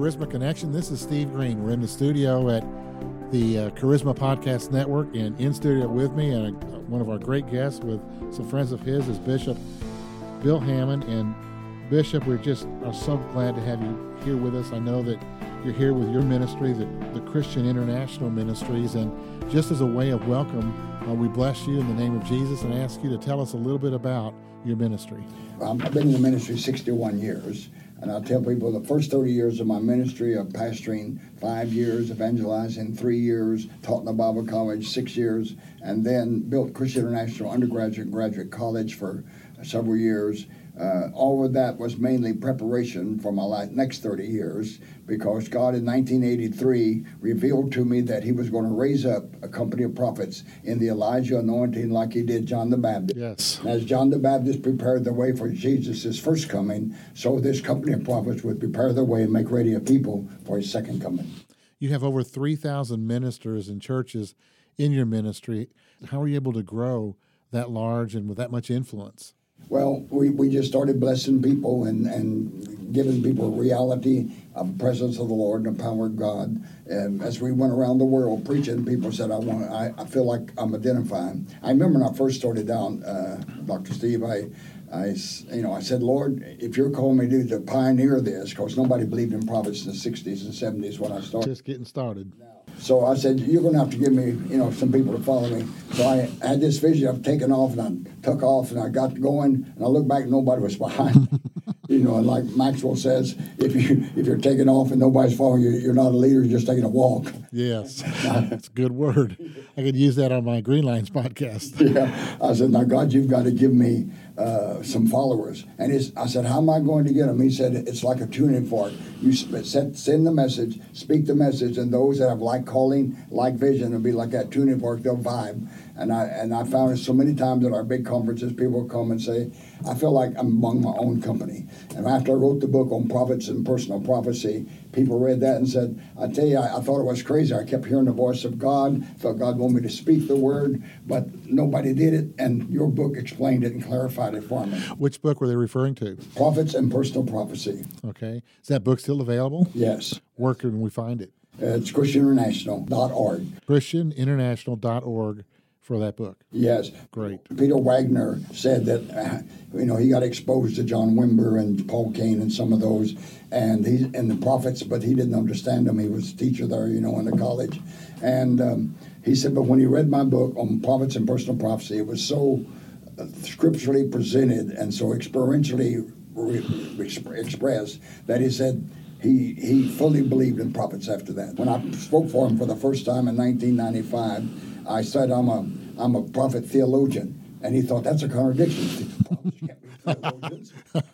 Charisma Connection. This is Steve Green. We're in the studio at the uh, Charisma Podcast Network, and in studio with me, and uh, one of our great guests with some friends of his is Bishop Bill Hamon. And Bishop, we're just are so glad to have you here with us. I know that you're here with your ministry, the, the Christian International Ministries, and just as a way of welcome, uh, we bless you in the name of Jesus and ask you to tell us a little bit about your ministry. Um, I've been in the ministry 61 years. And I tell people the first 30 years of my ministry of pastoring five years, evangelizing three years, taught in the Bible college six years, and then built Christian International Undergraduate and Graduate College for several years, uh, all of that was mainly preparation for my life, next 30 years because God in 1983 revealed to me that He was going to raise up a company of prophets in the Elijah anointing like He did John the Baptist. Yes. As John the Baptist prepared the way for Jesus' first coming, so this company of prophets would prepare the way and make ready a people for His second coming. You have over 3,000 ministers and churches in your ministry. How are you able to grow that large and with that much influence? Well, we, we just started blessing people and, and giving people reality of the presence of the Lord and the power of God. And as we went around the world preaching, people said, "I want, I, I feel like I'm identifying." I remember when I first started down, uh, Dr. Steve. I, I, you know, I said, Lord, if you're calling me to, to pioneer this, because nobody believed in prophets in the '60s and '70s when I started. Just getting started. So I said, you're going to have to give me, you know, some people to follow me. So I had this vision of taking off, and I took off, and I got going, and I looked back, nobody was behind. You know, and like Maxwell says, if you if you're taking off and nobody's following you, you're not a leader. You're just taking a walk. Yes, that's a good word. I could use that on my Green Lines podcast. yeah, I said, now God, you've got to give me uh, some followers. And I said, how am I going to get them? He said, it's like a tuning fork. You send, send the message, speak the message, and those that have like calling, like vision, will be like that tuning fork. They'll vibe. And I and I found it so many times at our big conferences, people come and say, I feel like I'm among my own company. And after I wrote the book on prophets and personal prophecy, people read that and said, I tell you, I, I, thought it was crazy. I kept hearing the voice of God, felt God wanted me to speak the word, but nobody did it. And your book explained it and clarified it for me. Which book were they referring to? Prophets and Personal Prophecy. Okay. Is that book still available? Yes. Where can we find it? It's ChristianInternational.org. ChristianInternational.org for that book. Yes. Great. Peter Wagner said that, uh, you know, he got exposed to John Wimber and Paul Cain and some of those, and he and the prophets, but he didn't understand them. He was a teacher there, you know, in the college, and um, he said, but when he read my book on prophets and personal prophecy, it was so uh, scripturally presented and so experientially re- expressed that he said he, he fully believed in prophets after that. When I spoke for him for the first time in 1995, I said I'm a I'm a prophet theologian, and he thought that's a contradiction.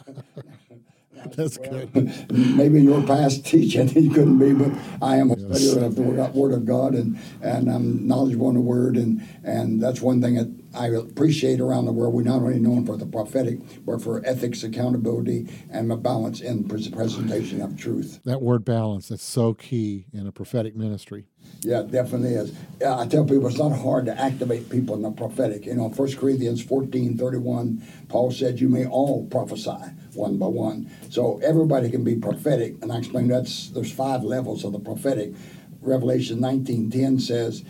That's good. Maybe in your past teaching he couldn't be, but I am a yes. studier of the word of God, and and I'm knowledgeable in the Word, and and that's one thing that I appreciate around the world. We're not only known for the prophetic, but for ethics, accountability, and a balance in presentation of truth. That word balance, that's so key in a prophetic ministry. Yeah, it definitely is. I tell people it's not hard to activate people in the prophetic. You know, 1 Corinthians 14 31, Paul said, You may all prophesy one by one. So everybody can be prophetic. And I explained that's there's five levels of the prophetic. Revelation 19:10 says,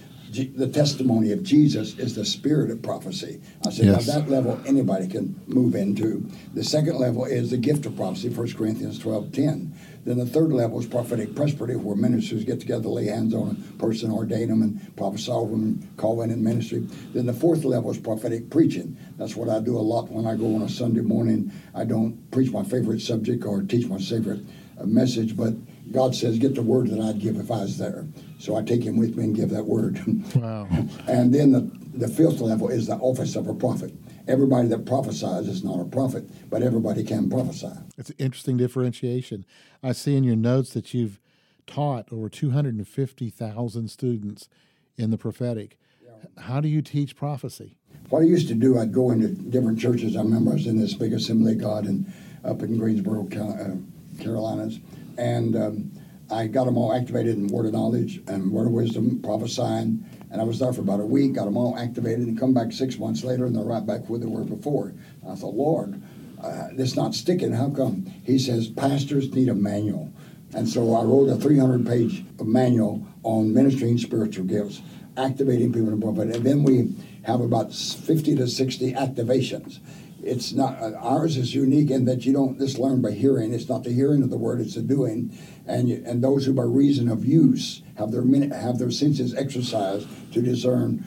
the testimony of Jesus is the spirit of prophecy. I said, yes. now that level anybody can move into. The second level is the gift of prophecy, 1 Corinthians 12 10. Then the third level is prophetic presbytery, where ministers get together, lay hands on a person, ordain them, and prophesy over them, and call in in ministry. Then the fourth level is prophetic preaching. That's what I do a lot when I go on a Sunday morning. I don't preach my favorite subject or teach my favorite uh, message, but God says, get the word that I'd give if I was there. So I take him with me and give that word. Wow. and then the, the fifth level is the office of a prophet. Everybody that prophesies is not a prophet, but everybody can prophesy. It's an interesting differentiation. I see in your notes that you've taught over 250,000 students in the prophetic. Yeah. How do you teach prophecy? What I used to do, I'd go into different churches. I remember I was in this big Assembly of God in, up in Greensboro, uh, Carolinas, and um, I got them all activated in word of knowledge and word of wisdom, prophesying, and I was there for about a week, got them all activated, and come back six months later, and they're right back where they were before. And I thought, Lord, uh, this not sticking. How come? He says pastors need a manual. And so I wrote a 300 page manual on ministering spiritual gifts, activating people in prophet. And then we have about 50 to 60 activations. It's not uh, ours is unique in that you don't just learn by hearing. It's not the hearing of the word; it's the doing. And you, and those who by reason of use have their have their senses exercised to discern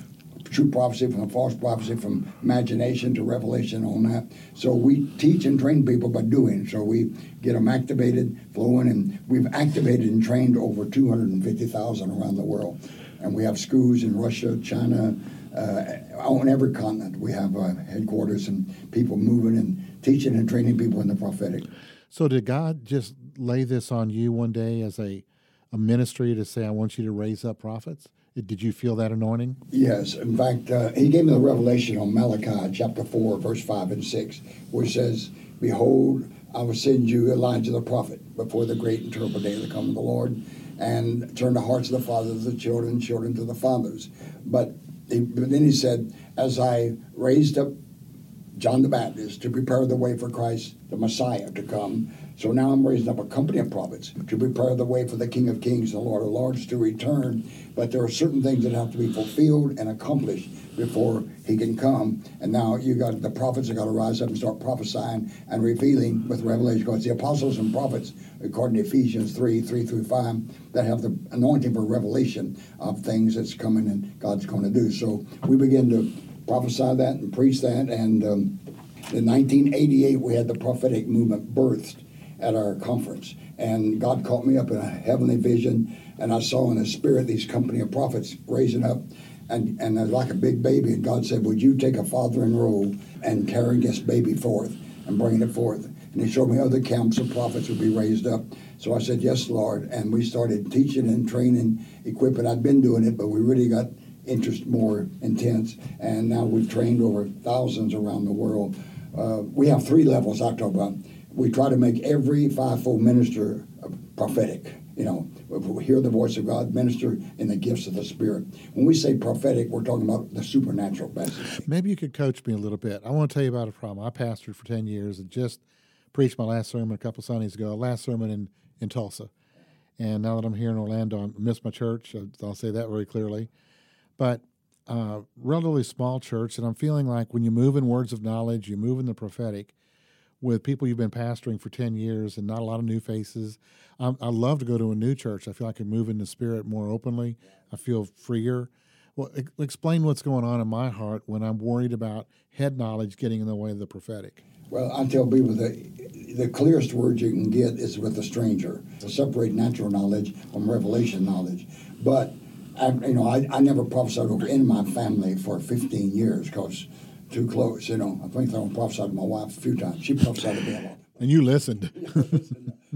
true prophecy from false prophecy, from imagination to revelation on that. So we teach and train people by doing. So we get them activated, flowing, and we've activated and trained over 250,000 around the world. And we have schools in Russia, China, on every continent. We have uh, headquarters and people moving and teaching and training people in the prophetic. So did God just lay this on you one day as a, a ministry to say, I want you to raise up prophets? Did you feel that anointing? Yes. In fact, uh, he gave me the revelation on Malachi chapter 4, verse 5 and 6, which says, Behold, I will send you Elijah the prophet before the great and terrible day of the coming of the Lord, and turn the hearts of the fathers to the children, children to the fathers. But, he, but then he said, As I raised up John the Baptist to prepare the way for Christ, the Messiah, to come, so now I'm raising up a company of prophets to prepare the way for the King of Kings, the Lord of Lords, to return. But there are certain things that have to be fulfilled and accomplished before he can come. And now you got the prophets have got to rise up and start prophesying and revealing with revelation. Because the apostles and prophets, according to Ephesians 3, 3 through 5, that have the anointing for revelation of things that's coming and God's going to do. So we begin to prophesy that and preach that. And um, in 1988, we had the prophetic movement birthed at our conference. And God caught me up in a heavenly vision, and I saw in the spirit these company of prophets raising up, and, and like a big baby. And God said, Would you take a fathering role and carry this baby forth and bring it forth? And He showed me other camps of prophets would be raised up. So I said, Yes, Lord. And we started teaching and training, equipping. I'd been doing it, but we really got interest more intense. And now we've trained over thousands around the world. Uh, we have three levels I talk about we try to make every fivefold minister prophetic. You know, we hear the voice of God, minister in the gifts of the Spirit. When we say prophetic, we're talking about the supernatural message. Maybe you could coach me a little bit. I want to tell you about a problem. I pastored for 10 years and just preached my last sermon a couple Sundays ago, last sermon in, in Tulsa. And now that I'm here in Orlando, I miss my church. I'll say that very clearly. But uh, relatively small church, and I'm feeling like when you move in words of knowledge, you move in the prophetic, with people you've been pastoring for 10 years and not a lot of new faces. I, I love to go to a new church. I feel I can move in the spirit more openly. I feel freer. Well, explain what's going on in my heart when I'm worried about head knowledge getting in the way of the prophetic. Well, I tell people that the clearest word you can get is with a stranger to separate natural knowledge from revelation knowledge. But I, you know, I, I never prophesied over in my family for 15 years because too close. You know, I think I prophesied to my wife a few times. She prophesied to me a lot. And you listened.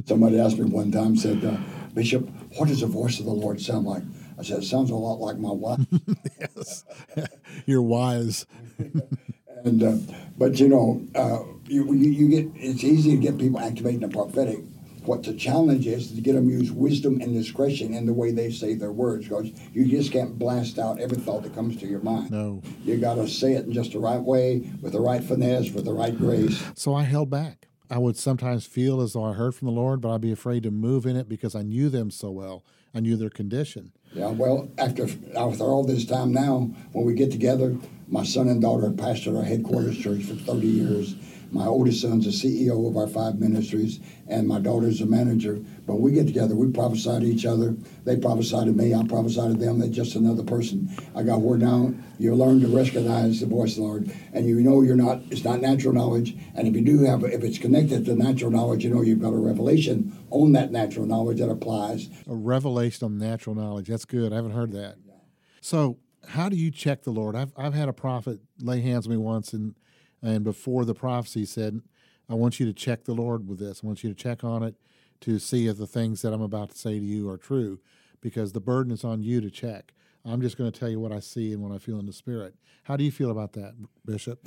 Somebody asked me one time, said, uh, Bishop, what does the voice of the Lord sound like? I said, it sounds a lot like my wife. yes, you're wise. and uh, but you know, uh, you, you, you get it's easy to get people activating the prophetic what the challenge is to get them to use wisdom and discretion in the way they say their words because you just can't blast out every thought that comes to your mind. No. You got to say it in just the right way, with the right finesse, with the right grace. So I held back. I would sometimes feel as though I heard from the Lord, but I'd be afraid to move in it because I knew them so well. I knew their condition. Yeah, well, after after all this time now, when we get together, my son and daughter have pastored our headquarters church for 30 years my oldest son's a CEO of our five ministries, and my daughter's a manager. But we get together, we prophesy to each other. They prophesy to me, I prophesy to them. They're just another person. I got word down. You learn to recognize the voice of the Lord, and you know you're not. It's not natural knowledge. And if you do have, if it's connected to natural knowledge, you know you've got a revelation on that natural knowledge that applies. A revelation on natural knowledge. That's good. I haven't heard that. So how do you check the Lord? I've I've had a prophet lay hands on me once and and before the prophecy said, I want you to check the Lord with this. I want you to check on it to see if the things that I'm about to say to you are true, because the burden is on you to check. I'm just going to tell you what I see and what I feel in the spirit. How do you feel about that, Bishop?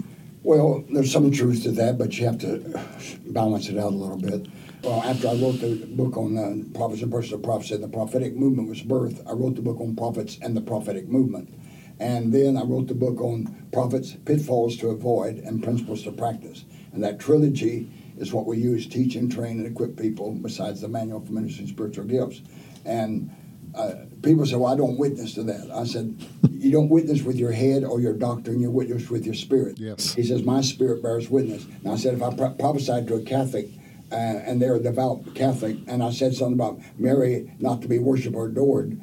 Well, there's some truth to that, but you have to balance it out a little bit. Well, after I wrote the book on uh, prophets and persons of prophecy, the prophetic movement was birthed. I wrote the book on prophets and the prophetic movement. And then I wrote the book on prophets, pitfalls to avoid, and principles to practice. And that trilogy is what we use, teach and train and equip people, besides the manual for ministry and spiritual gifts. And uh, people say, well, I don't witness to that. I said, you don't witness with your head or your doctrine, you witness with your spirit. Yes. He says, my spirit bears witness. Now, I said, if I pro- prophesied to a Catholic, uh, and they're a devout Catholic, and I said something about Mary not to be worshipped or adored,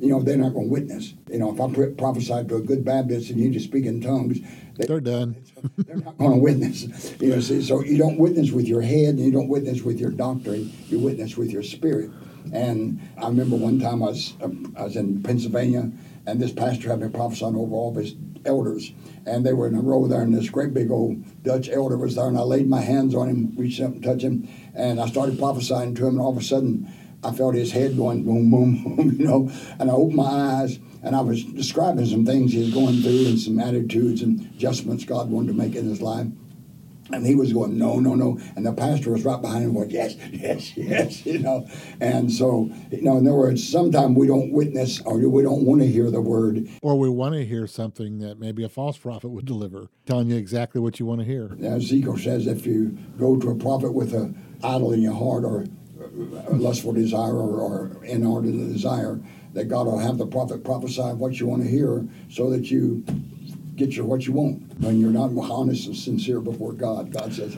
you know, they're not going to witness. You know, if I pro- prophesied to a good Baptist and you just speak in tongues, they, They're done. they're not going to witness. You know, see, so you don't witness with your head, and you don't witness with your doctrine. You witness with your spirit. And I remember one time I was uh, I was in Pennsylvania, and this pastor had me prophesying over all of his elders, and they were in a row there, and this great big old Dutch elder was there, and I laid my hands on him, reached up and touched him, and I started prophesying to him, and all of a sudden. I felt his head going boom, boom, boom, you know, and I opened my eyes and I was describing some things he was going through and some attitudes and adjustments God wanted to make in his life. And he was going, no, no, no. And the pastor was right behind him going, yes, yes, yes, you know. And so, you know, in other words, sometimes we don't witness or we don't want to hear the word. Or we want to hear something that maybe a false prophet would deliver, telling you exactly what you want to hear. As Ezekiel says, if you go to a prophet with a idol in your heart or lustful desire or, or inordinate desire, that God will have the prophet prophesy what you want to hear so that you get your what you want. When you're not honest and sincere before God, God says,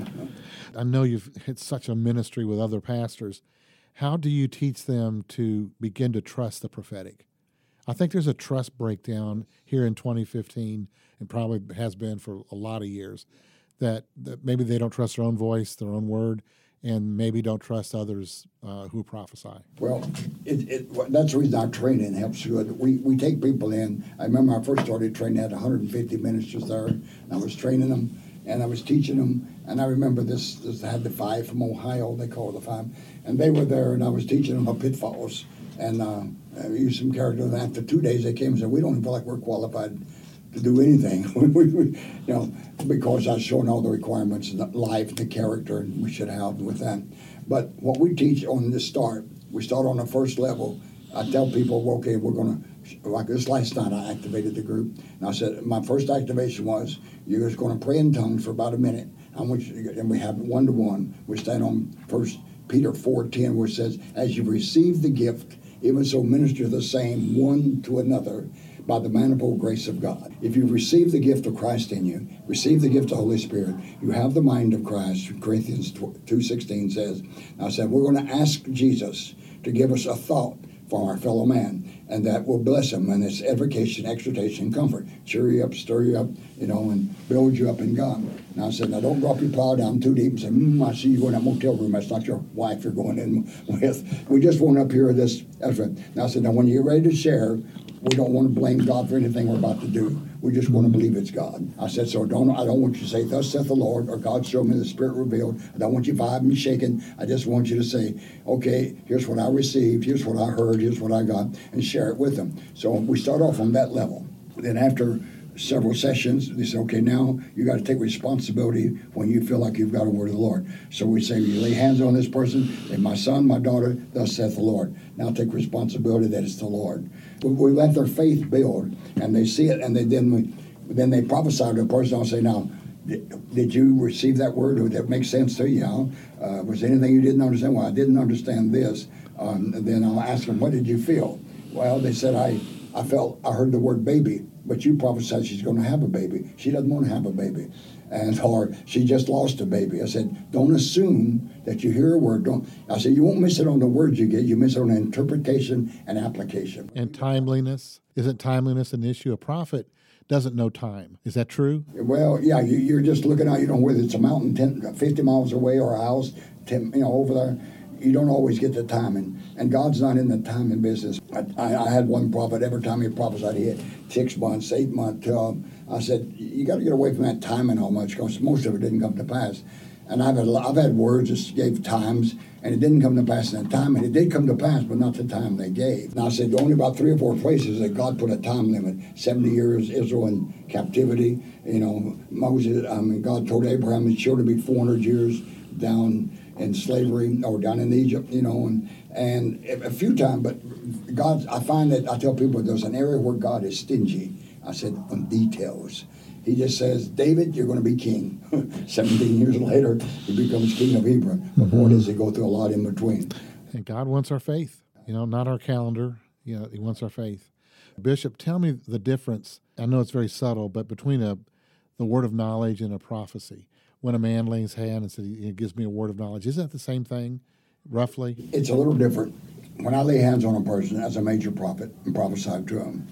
I know you've had such a ministry with other pastors. How do you teach them to begin to trust the prophetic? I think there's a trust breakdown here in 2015, and probably has been for a lot of years, that, that maybe they don't trust their own voice, their own word, and maybe don't trust others uh, who prophesy. Well, it, it, that's the reason our training helps good. We, we take people in. I remember I first started training, I had 150 ministers there, I was training them and I was teaching them. And I remember this, this I had the five from Ohio, they call it the five, and they were there, and I was teaching them the pitfalls. And uh, I used some characters. And after two days, they came and said, "We don't even feel like we're qualified to do anything." you know, because I've shown all the requirements, the life, the character, and we should have with that. But what we teach on the start, we start on the first level. I tell people, okay, we're to, like this last night, I activated the group. And I said, my first activation was, you're just to pray in tongues for about a minute. I want you and we have one to one. We stand on First Peter 4.10, where it says, as you receive the gift, even so minister the same one to another by the manifold grace of God. If you've received the gift of Christ in you, receive the gift of the Holy Spirit, you have the mind of Christ. Corinthians 2.16 says, I said, we're going to ask Jesus to give us a thought for our fellow man, and that will bless him, and it's edification, exhortation, comfort. Cheer you up, stir you up, you know, and build you up in God. And I said, now don't drop your plow down too deep and say, mm, I see you in that motel room. That's not your wife you're going in with. We just want up here this. Now I said, now when you're ready to share, we don't want to blame God for anything we're about to do. We just want to believe it's God. I said, so don't I don't want you to say, Thus saith the Lord, or God showed me the Spirit revealed. I don't want you vibing and shaking. I just want you to say, okay, here's what I received, here's what I heard, here's what I got, and share it with them. So we start off on that level. Then after several sessions, they say, okay, now you got to take responsibility when you feel like you've got a word of the Lord. So we say, you lay hands on this person, say, my son, my daughter, thus saith the Lord. Now take responsibility that it's the Lord. We, let their faith build, and they see it, and they then we, then they prophesy to a person. I'll say, now, did, did you receive that word? Did that make sense to you? Uh, was there anything you didn't understand? Well, I didn't understand this. Um, then I'll ask them, what did you feel? Well, they said, I, I felt, I heard the word baby but you prophesied she's going to have a baby. She doesn't want to have a baby. And or she just lost a baby. I said, don't assume that you hear a word. Don't I said you won't miss it on the words you get, you miss it on interpretation and application. And timeliness. Isn't timeliness an issue? A prophet doesn't know time. Is that true? Well, yeah, you, are just looking out, you know, whether it's a mountain 10, 50 miles away or a house 10, you know, over there you don't always get the timing. And God's not in the timing business. I, I, I had one prophet, every time he prophesied, he had six months, eight months. Uh, I said, you got to get away from that timing how much, because most of it didn't come to pass. And I've had, I've had words that gave times, and it didn't come to pass in that time. And it did come to pass, but not the time they gave. Now, I said only about three or four places that God put a time limit 70 years, Israel in captivity. You know, Moses, I mean, God told Abraham his children to be 400 years down in slavery or down in Egypt, you know, and and a few times. But God, I find that I tell people there's an area where God is stingy. I said on details, He just says, David, you're going to be king. 17 years later, he becomes king of Hebron. But mm-hmm. boy, does he go through a lot in between. And God wants our faith, you know, not our calendar. You know, He wants our faith. Bishop, tell me the difference. I know it's very subtle, but between a the word of knowledge and a prophecy. When a man lays hand and says, "He gives me a word of knowledge," isn't that the same thing, roughly? It's a little different. When I lay hands on a person as a major prophet and prophesy to him,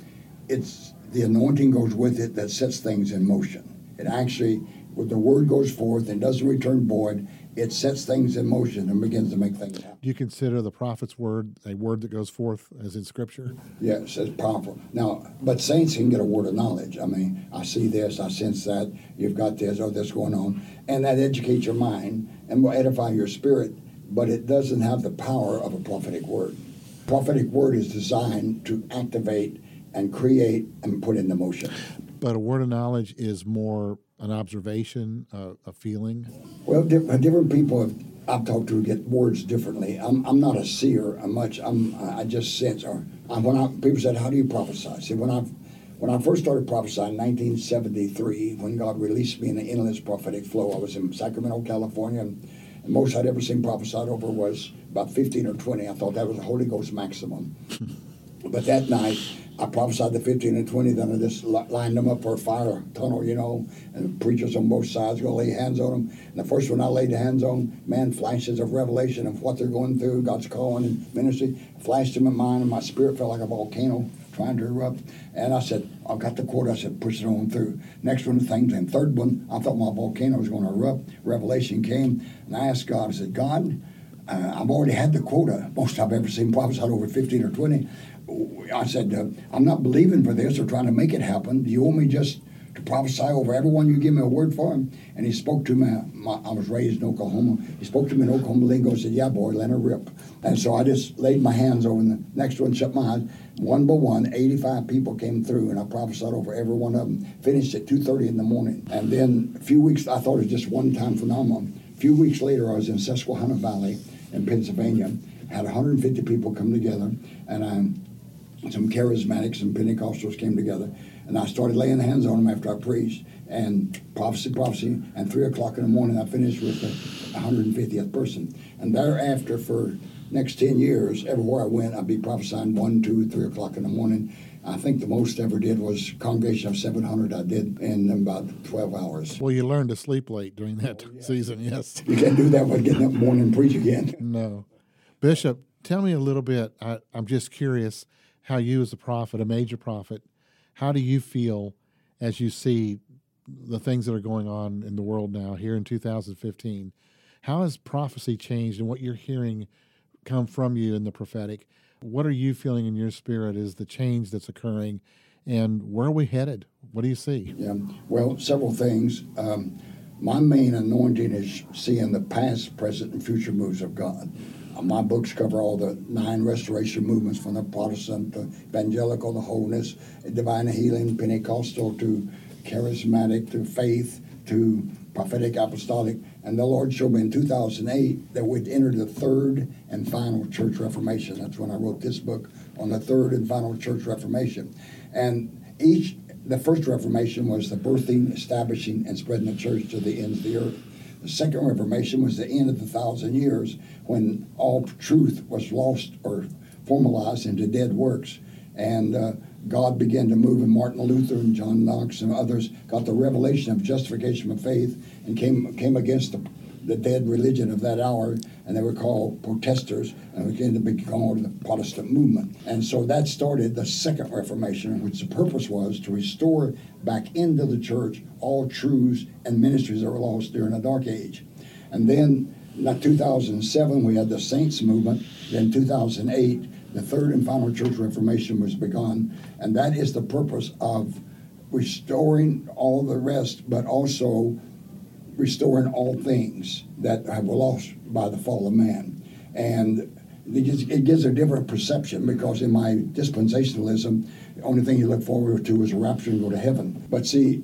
it's the anointing goes with it that sets things in motion. It actually, when the word goes forth and doesn't return void, it sets things in motion and begins to make things happen. Do you consider the prophet's word a word that goes forth as in Scripture? Yes, it's powerful. Now, but saints can get a word of knowledge. I mean, I see this, I sense that, you've got this, or this going on, and that educates your mind and will edify your spirit, but it doesn't have the power of a prophetic word. Prophetic word is designed to activate and create and put into motion. But a word of knowledge is more an observation, uh, a feeling. Well, di- different people have, I've talked to get words differently. I'm, I'm not a seer. I'm much. I'm. I just sense. Or I, when I, people said, "How do you prophesy?" See, when I when I first started prophesying, in 1973, when God released me in the endless prophetic flow, I was in Sacramento, California, and, and most I'd ever seen prophesied over was about 15 or 20. I thought that was a Holy Ghost maximum. but that night, I prophesied the 15 and 20, then I just lined them up for a fire tunnel, you know, and preachers on both sides go lay hands on them. And the first one I laid hands on, man, flashes of revelation of what they're going through, God's calling and ministry, flashed in my mind, and my spirit felt like a volcano trying to erupt. And I said, I got the quote, I said, push it on through. Next one, the thing, and third one, I thought my volcano was going to erupt. Revelation came, and I asked God, I said, God, uh, I've already had the quota, most I've ever seen prophesied over 15 or 20. I said, uh, I'm not believing for this or trying to make it happen. Do you want me just to prophesy over everyone you give me a word for him? And he spoke to me. My, I was raised in Oklahoma. He spoke to me in Oklahoma lingo and said, Yeah, boy, let her rip. And so I just laid my hands over the next one, shut my eyes. One by one, 85 people came through, and I prophesied over every one of them. Finished at 2.30 in the morning. And then a few weeks, I thought it was just one-time phenomenon. A few weeks later, I was in Susquehanna Valley in Pennsylvania. Had 150 people come together, and I some charismatics and Pentecostals came together, and I started laying hands on them after I preached, and prophecy, prophecy, and three o'clock in the morning I finished with the 150th person, and thereafter for next 10 years, everywhere I went, I'd be prophesying one, two, three o'clock in the morning. I think the most I ever did was congregation of 700 I did in about 12 hours. Well, you learned to sleep late during that oh, yeah. season, yes. You can't do that by getting up in morning and preach again. No. Bishop, tell me a little bit. I, I'm just curious how you, as a prophet, a major prophet, how do you feel as you see the things that are going on in the world now here in 2015? How has prophecy changed and what you're hearing come from you in the prophetic? What are you feeling in your spirit is the change that's occurring and where are we headed? What do you see? Yeah, well, several things. Um, my main anointing is seeing the past, present, and future moves of God Uh, my books cover all the nine restoration movements from the Protestant to evangelical, the wholeness, divine healing, Pentecostal to charismatic to faith to prophetic apostolic. And the Lord showed me in 2008 that we'd entered the third and final church reformation. That's when I wrote this book on the third and final church reformation. And each, the first reformation was the birthing, establishing, and spreading the church to the ends of the earth. The second Reformation was the end of the thousand years when all truth was lost or formalized into dead works. And uh, God began to move, and Martin Luther and John Knox and others got the revelation of justification of faith and came, came against the the dead religion of that hour, and they were called protesters, and began to be called the Protestant movement. And so that started the Second Reformation, which the purpose was to restore back into the church all truths and ministries that were lost during the Dark Age. And then, in 2007, we had the Saints movement. Then, 2008, the third and final church reformation was begun, and that is the purpose of restoring all the rest, but also restoring all things that have been lost by the fall of man. And it gives, a different perception because in my dispensationalism, the only thing you look forward to is a rapture and go to heaven. But see,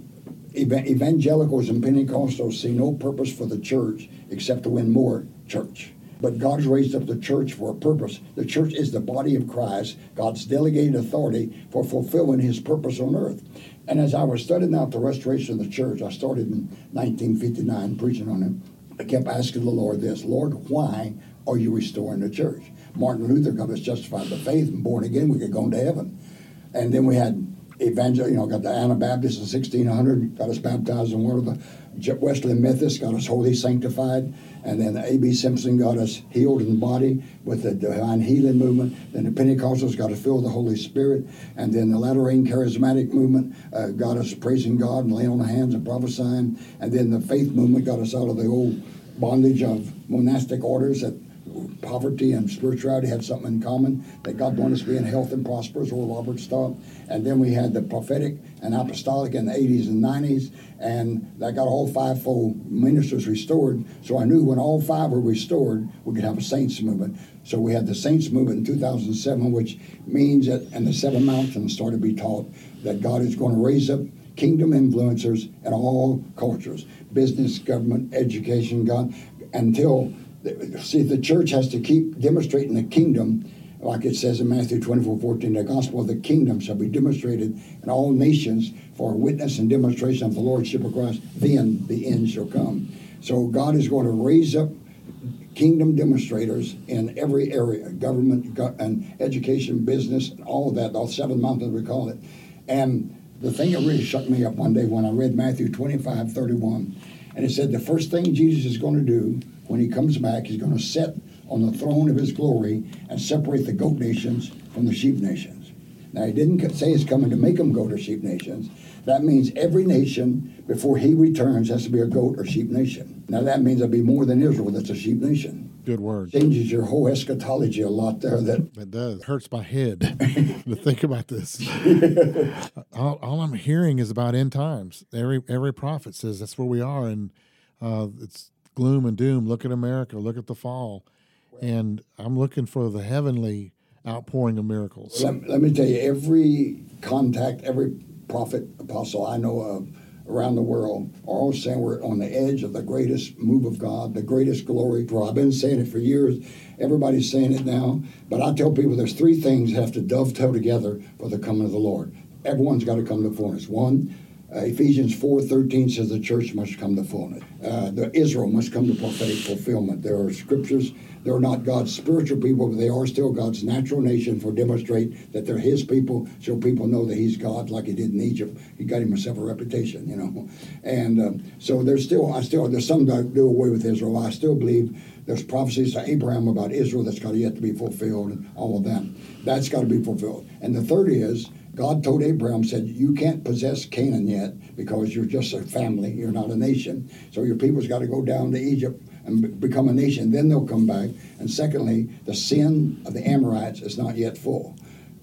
evangelicals and Pentecostals see no purpose for the church except to win more church. But God's raised up the church for a purpose. The church is the body of Christ, God's delegated authority for fulfilling his purpose on earth. And as I was studying out the restoration of the church, I started in 1959 preaching on it. I kept asking the Lord this Lord, why are you restoring the church? Martin Luther got us justified by faith and born again, we could go into heaven. And then we had evangel, you know, got the Anabaptists in 1600, got us baptized in word of the Wesley Methodists, got us holy sanctified, and then the A.B. Simpson got us healed in the body with the divine healing movement. Then the Pentecostals got us filled with the Holy Spirit, and then the latter rain charismatic movement uh, got us praising God and laying on the hands and prophesying, and then the faith movement got us out of the old bondage of monastic orders that poverty and spirituality had something in common, that God wanted us to be in health and prosperous, or Robert Stott. And then we had the prophetic and apostolic in the 80s and 90s, and that got all fivefold ministers restored. So I knew when all five were restored, we could have a saints movement. So we had the saints movement in 2007, which means that, and the seven mountains started to be taught that God is going to raise up kingdom influencers in all cultures business, government, education, God, until see, the church has to keep demonstrating the kingdom, like it says in Matthew 24 14, the gospel of the kingdom shall be demonstrated in all nations for witness and demonstration of the Lordship of Christ. Then the end shall come. So God is going to raise up kingdom demonstrators in every area government and education, business, all of that, all seven mountains we call it. And the thing that really shook me up one day when I read Matthew 25 31, and it said the first thing Jesus is going to do when he comes back, he's going to sit on the throne of his glory and separate the goat nations from the sheep nations. Now, he didn't say he's coming to make them go to sheep nations. That means every nation, before he returns, has to be a goat or sheep nation. Now, that means there'll be more than Israel that's a sheep nation. Good word. Changes your whole eschatology a lot there. That it does. It hurts my head to think about this. all, all, I'm hearing is about end times. Every every prophet says that's where we are, and uh, it's gloom and doom. Look at America. Look at the fall. And I'm looking for the heavenly outpouring of miracles. Let, let me tell you, every contact, every prophet, apostle I know of around the world are all saying we're on the edge of the greatest move of God, the greatest glory. Well, I've been saying it for years. Everybody's saying it now. But I tell people there's three things that have to dovetail together for the coming of the Lord. Everyone's got to come to fullness. One, uh, Ephesians 4.13 says the church must come to fullness. Uh, the Israel must come to prophetic fulfillment. There are scriptures. They're not God's spiritual people, but they are still God's natural nation for demonstrate that they're his people, so people know that he's God like he did in Egypt. He got himself a reputation, you know. And um, so there's still, I still, there's some that do away with Israel. I still believe there's prophecies to Abraham about Israel that's got yet to be fulfilled and all of that. That's got to be fulfilled. And the third is God told Abraham, said, You can't possess Canaan yet because you're just a family, you're not a nation. So your people's got to go down to Egypt and become a nation, then they'll come back. And secondly, the sin of the Amorites is not yet full.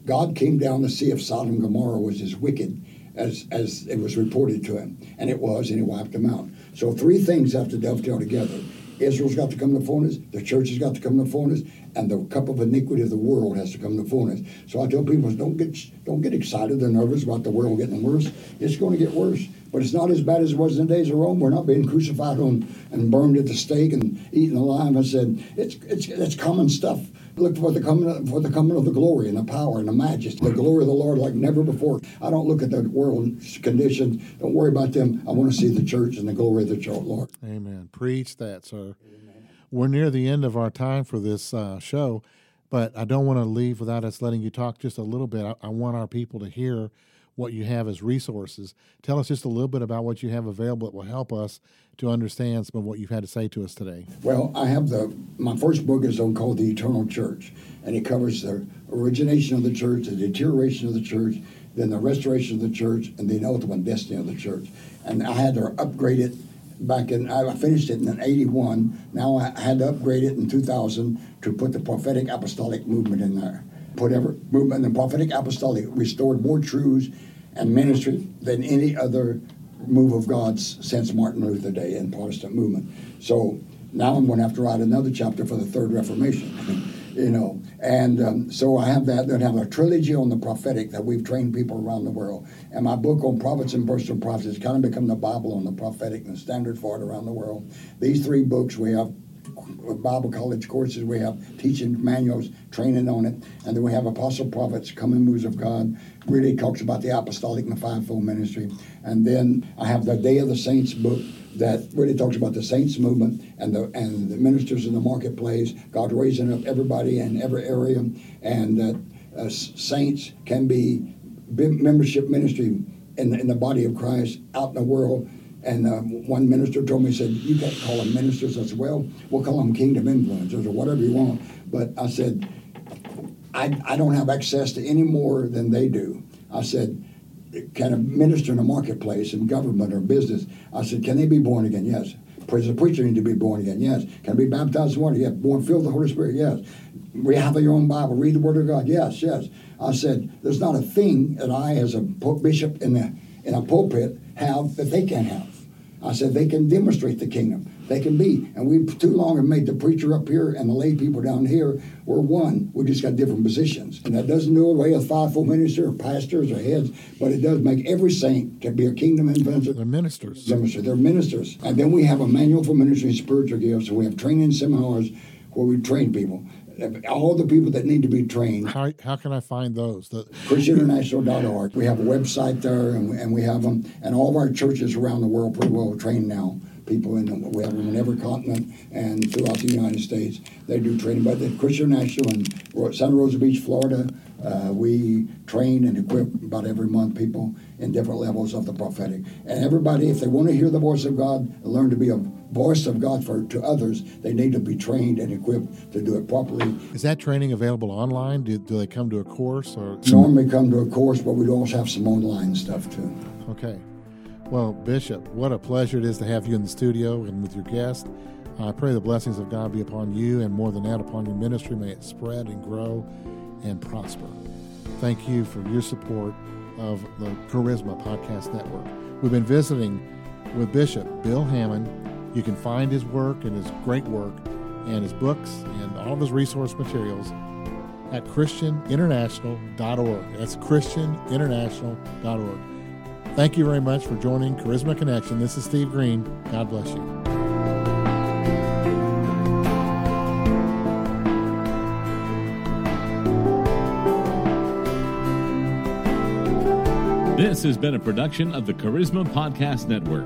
God came down to see if Sodom and Gomorrah was as wicked as, as it was reported to him. And it was, and he wiped them out. So three things have to dovetail together. Israel's got to come to fullness, the church has got to come to fullness, and the cup of iniquity of the world has to come to fullness. So I tell people, don't get don't get excited or nervous about the world getting worse. It's going to get worse, but it's not as bad as it was in the days of Rome. We're not being crucified on and burned at the stake and eaten alive. I said it's it's it's common stuff. Look for the coming for the coming of the glory and the power and the majesty, the glory of the Lord like never before. I don't look at the world conditions. Don't worry about them. I want to see the church and the glory of the Lord. Amen. Preach that, sir. Amen. We're near the end of our time for this uh, show, but I don't want to leave without us letting you talk just a little bit. I, I want our people to hear what you have as resources. Tell us just a little bit about what you have available that will help us to understand some of what you've had to say to us today. Well, I have the my first book is called The Eternal Church, and it covers the origination of the church, the deterioration of the church, then the restoration of the church, and the ultimate destiny of the church. And I had to upgrade it back in I finished it in 81. Now I had to upgrade it in 2000 to put the prophetic apostolic movement in there whatever movement, the prophetic apostolic restored more truths and ministry than any other move of God's since Martin Luther Day and Protestant movement. So now I'm going to have to write another chapter for the Third Reformation. you know, and um, so I have that. Then have a trilogy on the prophetic that we've trained people around the world, and my book on prophets and personal prophets has kind of become the Bible on the prophetic and the standard for it around the world. These three books we have Bible college courses. We have teaching manuals, training on it, and then we have apostle prophets, coming moves of God. Really talks about the apostolic and the fivefold ministry. And then I have the Day of the Saints book that really talks about the saints movement and the and the ministers in the marketplace. God raising up everybody in every area, and that uh, saints can be membership ministry in in the body of Christ out in the world. And uh, one minister told me, he said, you can't call them ministers. I said, well, we'll call them kingdom influencers or whatever you want. But I said, I, I don't have access to any more than they do. I said, can a minister in a marketplace in government or business, I said, can they be born again? Yes. Does a preacher need to be born again? Yes. Can be baptized in water? Yes. Born filled with the Holy Spirit? Yes. We have your own Bible. Read the Word of God? Yes, yes. I said, there's not a thing that I, as a bishop in a, in a pulpit, have that they can't have. I said, they can demonstrate the kingdom. They can be. And we too long have made the preacher up here and the lay people down here, we're one. We just got different positions. And that doesn't do away with fivefold minister or pastors or heads, but it does make every saint to be a kingdom influencer. They're ministers. Minister. They're ministers. And then we have a manual for ministry and spiritual gifts. So we have training seminars where we train people all the people that need to be trained. How, how can I find those? The, ChristianInternational.org. We have a website there, and we, and we have them, and all of our churches around the world pretty well trained now. People in them. We have them in every continent and throughout the United States. They do training. But the Christian National in Santa Rosa Beach, Florida, uh, we train and equip about every month people in different levels of the prophetic. And everybody, if they want to hear the voice of God learn to be a voice of God for to others, they need to be trained and equipped to do it properly. Is that training available online? Do, do they come to a course or normally come to a course, but we also have some online stuff too. Okay. Well, Bishop, what a pleasure it is to have you in the studio and with your guest. I pray the blessings of God be upon you and more than that upon your ministry. May it spread and grow and prosper. Thank you for your support of the Charisma Podcast Network. We've been visiting with Bishop Bill Hamon. You can find his work and his great work and his books and all of his resource materials at ChristianInternational.org. That's ChristianInternational.org. Thank you very much for joining Charisma Connection. This is Steve Green. God bless you. This has been a production of the Charisma Podcast Network.